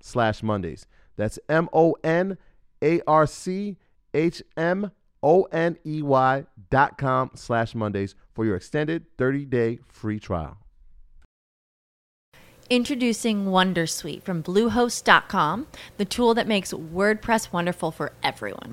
slash Mondays. That's M O N A R C H M O N E Y dot com slash Mondays for your extended 30 day free trial. Introducing Wondersuite from Bluehost.com, the tool that makes WordPress wonderful for everyone.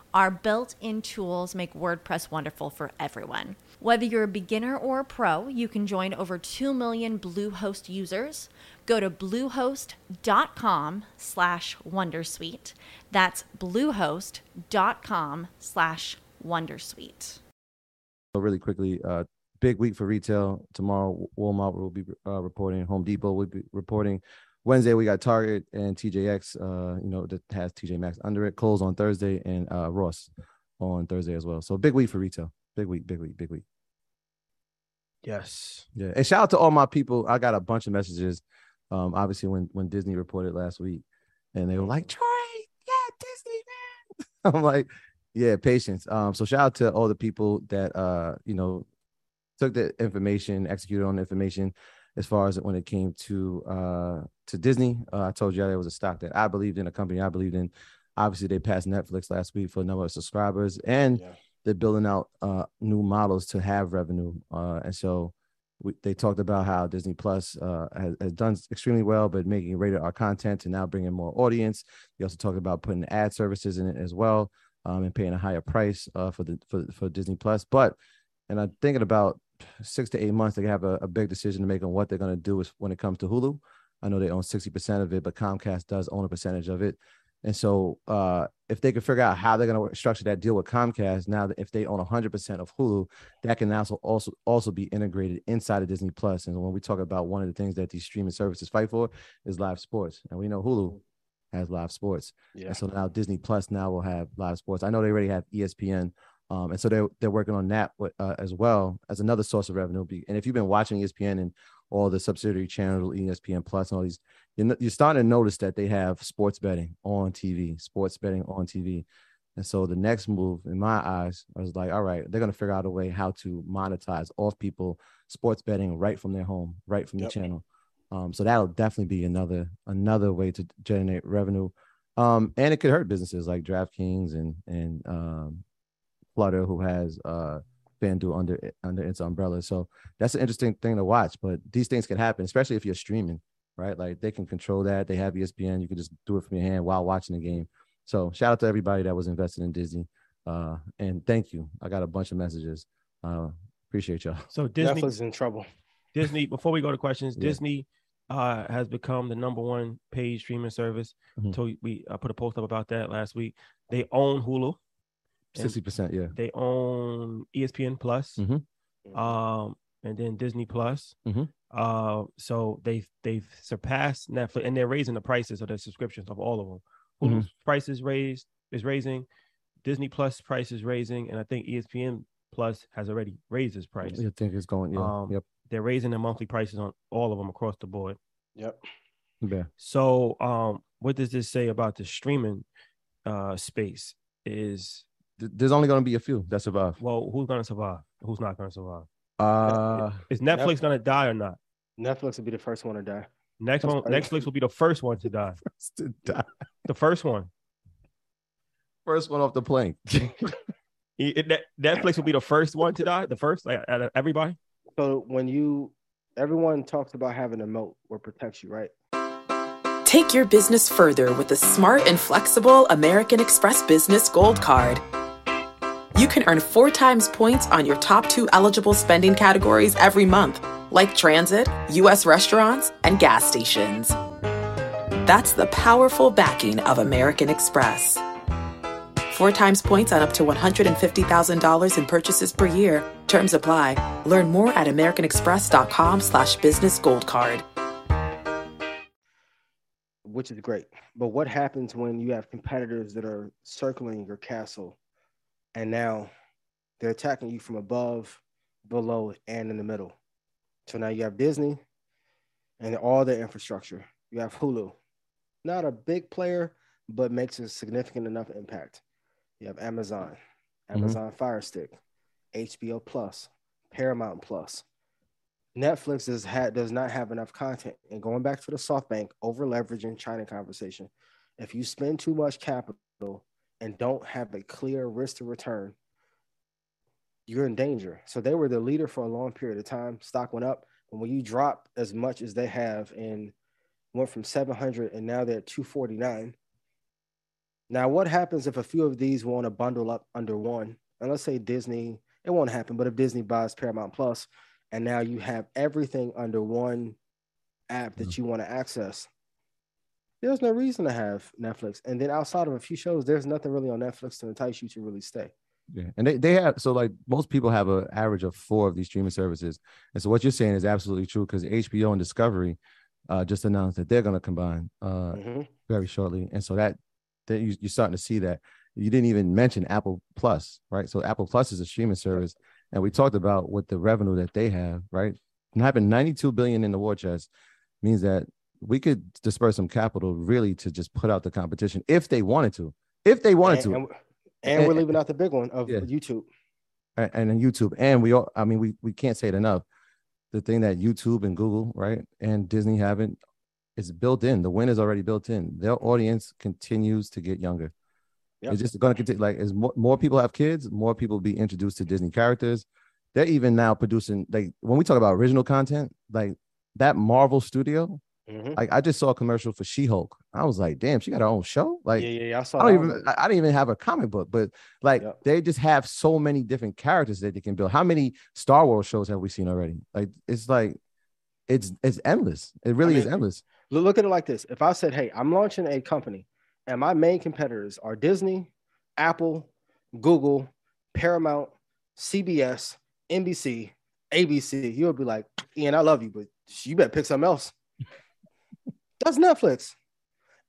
Our built in tools make WordPress wonderful for everyone. Whether you're a beginner or a pro, you can join over 2 million Bluehost users. Go to bluehost.com slash wondersuite. That's bluehost.com slash wondersuite. So really quickly, uh, big week for retail. Tomorrow, Walmart will be uh, reporting. Home Depot will be reporting. Wednesday we got Target and TJX. Uh, you know that has TJ Maxx under it. Kohl's on Thursday and uh, Ross on Thursday as well. So big week for retail. Big week. Big week. Big week. Yes. Yeah. And shout out to all my people. I got a bunch of messages. Um, obviously when when Disney reported last week, and they were like, Troy, yeah, Disney, man. I'm like, yeah, patience. Um, so shout out to all the people that uh, you know, took the information, executed on the information as far as when it came to uh to Disney. Uh, I told you there was a stock that I believed in, a company I believed in. Obviously, they passed Netflix last week for a number of subscribers, and yeah. they're building out uh, new models to have revenue. Uh, and so we, they talked about how Disney Plus uh, has, has, done extremely well, but making rated R content to now bring in more audience. They also talked about putting ad services in it as well, um, and paying a higher price uh, for the for, for Disney Plus. But and I'm thinking about six to eight months, they have a, a big decision to make on what they're going to do is when it comes to Hulu. I know they own 60% of it, but Comcast does own a percentage of it. And so uh, if they can figure out how they're going to structure that deal with Comcast, now that if they own 100% of Hulu, that can also also also be integrated inside of Disney Plus. And when we talk about one of the things that these streaming services fight for is live sports, and we know Hulu has live sports. Yeah. And so now Disney Plus now will have live sports. I know they already have ESPN um, and so they're they're working on that uh, as well as another source of revenue. And if you've been watching ESPN and all the subsidiary channels, ESPN Plus, and all these, you're, you're starting to notice that they have sports betting on TV, sports betting on TV. And so the next move, in my eyes, I was like, all right, they're going to figure out a way how to monetize off people sports betting right from their home, right from yep. the channel. Um, so that'll definitely be another another way to generate revenue. Um, and it could hurt businesses like DraftKings and and um, Flutter, who has uh, FanDuel under under its umbrella. So that's an interesting thing to watch. But these things can happen, especially if you're streaming, right? Like they can control that. They have ESPN. You can just do it from your hand while watching the game. So shout out to everybody that was invested in Disney. Uh, and thank you. I got a bunch of messages. Uh, appreciate y'all. So Disney Netflix is in trouble. Disney, before we go to questions, Yeah. Disney uh, has become the number one paid streaming service. Mhm. So we I put a post up about that last week. They own Hulu. And Sixty percent, yeah. They own ESPN Plus, Mhm. um, and then Disney Plus. Mhm. Uh, so they've they've surpassed Netflix, and they're raising the prices of their subscriptions of all of them. Hulu's Mm-hmm. price is raised is raising, Disney Plus price is raising, and I think ESPN Plus has already raised its price. I think it's going. Yeah. Um, yep. They're raising their monthly prices on all of them across the board. Yep. Yeah. So, um, what does this say about the streaming uh space? Is Th- There's only going to be a few that survive. well, who's gonna survive? Who's not gonna survive? Uh, Is Netflix Yep. gonna die or not? Netflix will be the first one to die. Next one. Netflix will be the first one to die. first to die. The first one. First one off the plane. It- it- Netflix will be the first one to die. The first, like, out of everybody. So when you, everyone talks about having a moat where protects you, right? Take your business further with the smart and flexible American Express Business Gold Card. You can earn four times points on your top two eligible spending categories every month, like transit, U.S. restaurants, and gas stations. That's the powerful backing of American Express. Four times points on up to $150,000 in purchases per year. Terms apply. Learn more at americanexpress.com slash business gold card. which is great. But what happens when you have competitors that are circling your castle and now they're attacking you from above, below, and in the middle? So now you have Disney and all their infrastructure. You have Hulu, not a big player, but makes a significant enough impact. You have Amazon, mm-hmm. Amazon Fire Stick, HBO Plus, Paramount Plus. Netflix does ha- does not have enough content. And going back to the SoftBank over leveraging China conversation, if you spend too much capital and don't have a clear risk to return, you're in danger. So they were the leader for a long period of time. Stock went up, but when you drop as much as they have and went from 700 and now they're at 249. Now, what happens if a few of these want to bundle up under one? And let's say Disney, it won't happen, but if Disney buys Paramount Plus, and now you have everything under one app that mm-hmm. you want to access. There's no reason to have Netflix. And then outside of a few shows, there's nothing really on Netflix to entice you to really stay. Yeah, and they, they have so like most people have an average of four of these streaming services, and so what you're saying is absolutely true because HBO and Discovery uh, just announced that they're going to combine uh, Mhm. very shortly, and so that that you, you're starting to see that. You didn't even mention Apple Plus, right? So Apple Plus is a streaming service, and we talked about what the revenue that they have, right? And having 92 billion in the war chest means that we could disperse some capital really to just put out the competition if they wanted to, if they wanted and, to. and, and we're leaving out the big one of Yeah. YouTube. and, and YouTube. And we all, I mean, we we can't say it enough. The thing that YouTube and Google, right, and Disney haven't is built in. The win is already built in. Their audience continues to get younger. Yep. It's just going to continue. Like as more, more people have kids, more people be introduced to Disney characters. They're even now producing like when we talk about original content, like that Marvel studio. Mhm. Like I just saw a commercial for She Hulk. I was like, damn, she got her own show. Like yeah, yeah, yeah. I saw I don't even. I I didn't even have a comic book, but like Yep. they just have so many different characters that they can build. How many Star Wars shows have we seen already? Like it's like it's it's endless. It really is mean, endless. Look look at it like this. If I said, hey, I'm launching a company and my main competitors are Disney, Apple, Google, Paramount, CBS, NBC, ABC, you would be like, Ian, I love you, but you better pick something else. That's Netflix.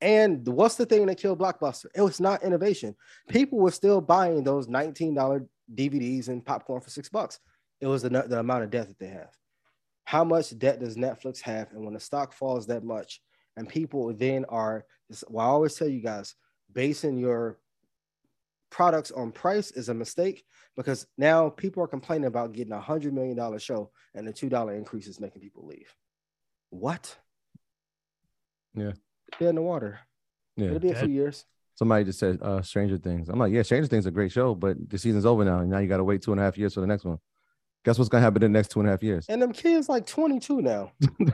And what's the thing that killed Blockbuster? It was not innovation. People were still buying those $19 DVDs and popcorn for six bucks. It was the, the amount of debt that they have. How much debt does Netflix have? And when the stock falls that much, and people then are, well, I always tell you guys, basing your products on price is a mistake because now people are complaining about getting a hundred million dollar show and the two dollar increase is making people leave. What? Yeah. Dead in the water. Yeah. It'll be a few years. Somebody just said uh, Stranger Things. I'm like, yeah, Stranger Things is a great show, but the season's over now. And now you got to wait two and a half years for the next one. Guess what's going to happen in the next two and a half years? And them kids like 22 now.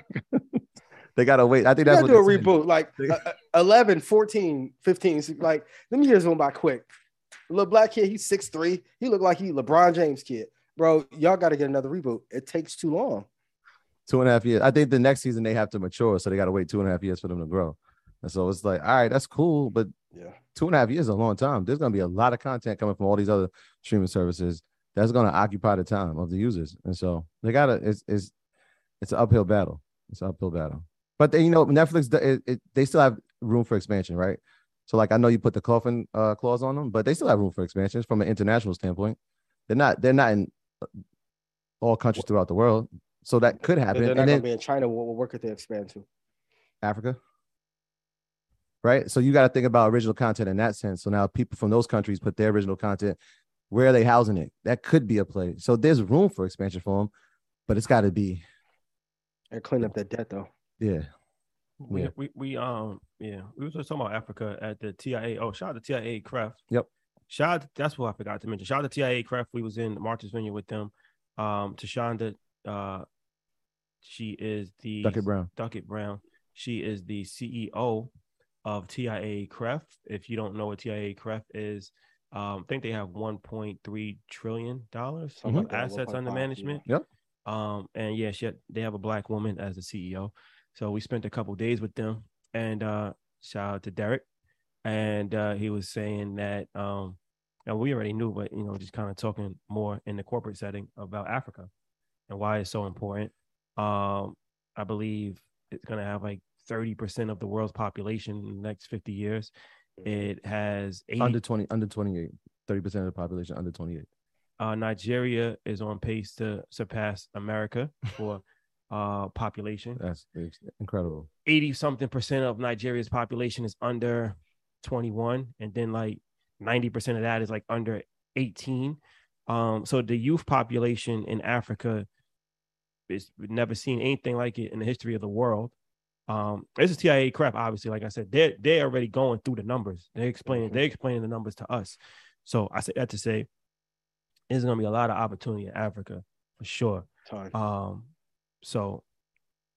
They got to wait. I think You that's gotta what do a they said. reboot. Like uh, uh, 11, 14, 15. so, Like them years went by quick. Little black kid, he's 6'3. He looked like he LeBron James kid. Bro, y'all got to get another reboot. It takes too long. Two and a half years. I think the next season they have to mature, so they got to wait two and a half years for them to grow. And so it's like, all right, that's cool, but Yeah. two and a half years is a long time. There's going to be a lot of content coming from all these other streaming services that's going to occupy the time of the users. And so they got to, it's, it's, it's an uphill battle. It's an uphill battle. But they, you know, Netflix, it, it, they still have room for expansion, right? So like, I know you put the coffin uh, clause on them, but they still have room for expansion from an international standpoint. They're not, they're not in uh, all countries throughout the world. So that could They're happen. not And going then to be in China. What, what where could they expand to? Africa. Right. So you got to think about original content in that sense. So now people from those countries put their original content. Where are they housing it? That could be a play. So there's room for expansion for them, but it's got to be, And clean up that debt, though. yeah. We, Yeah. we we um yeah we was just talking about Africa at the TIAA. Oh, shout out to TIAA-CREF. Yep. Shout out to, that's what I forgot to mention. Shout out to TIAA-CREF. We was in Martha's Vineyard with them. Um, to Thasunda, uh, she is the Duckett Brown. Duckett Brown. She is the CEO of TIAA-CREF. If you don't know what TIAA-CREF is, um, I think they have 1.3 trillion dollars Something of assets under 1.5, management. Yep. Um, and yeah, she had, they have a black woman as the CEO. So we spent a couple days with them, and uh, shout out to Derek. And uh, he was saying that, um, and we already knew, but you know, just kind of talking more in the corporate setting about Africa and why it's so important. Um, I believe it's going to have like 30% of the world's population in the next 50 years. It has 80, Under 20, under 28. 30% of the population under 28. uh, Nigeria is on pace to surpass America for uh, population. That's incredible. 80 something percent of Nigeria's population is under 21 and then like 90% of that is like under 18 um so the youth population in Africa we've never seen anything like it in the history of the world. Um this is TIAA-CREF obviously. Like I said they're they're already going through the numbers. They're explaining Mhm. they're explaining the numbers to us. So I said that to say there's going to be a lot of opportunity in Africa for sure. Um so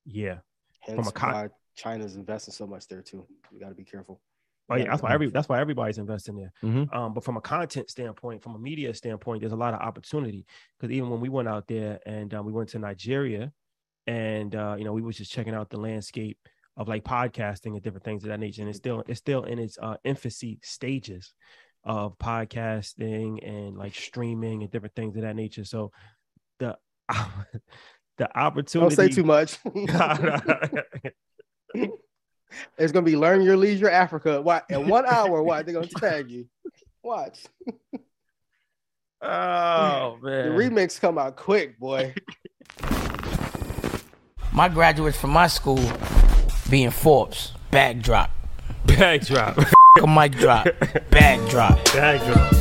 yeah. Hence a con- why China's investing so much there too. We got to be careful. Oh yeah, that's why every that's why everybody's investing there. Mhm. Um, but from a content standpoint, from a media standpoint, there's a lot of opportunity because even when we went out there and uh, we went to Nigeria, and uh, you know we was just checking out the landscape of like podcasting and different things of that nature, and it's still it's still in its uh, infancy stages of podcasting and like streaming and different things of that nature. So the the Don't say too much. it's gonna be learn your leisure Africa. Why in one hour? Why they're gonna tag you? Watch oh man, the man. remix come out quick, boy. My graduates from my school being Forbes, bag drop, Bag drop. a mic drop, bag drop. Bag drop.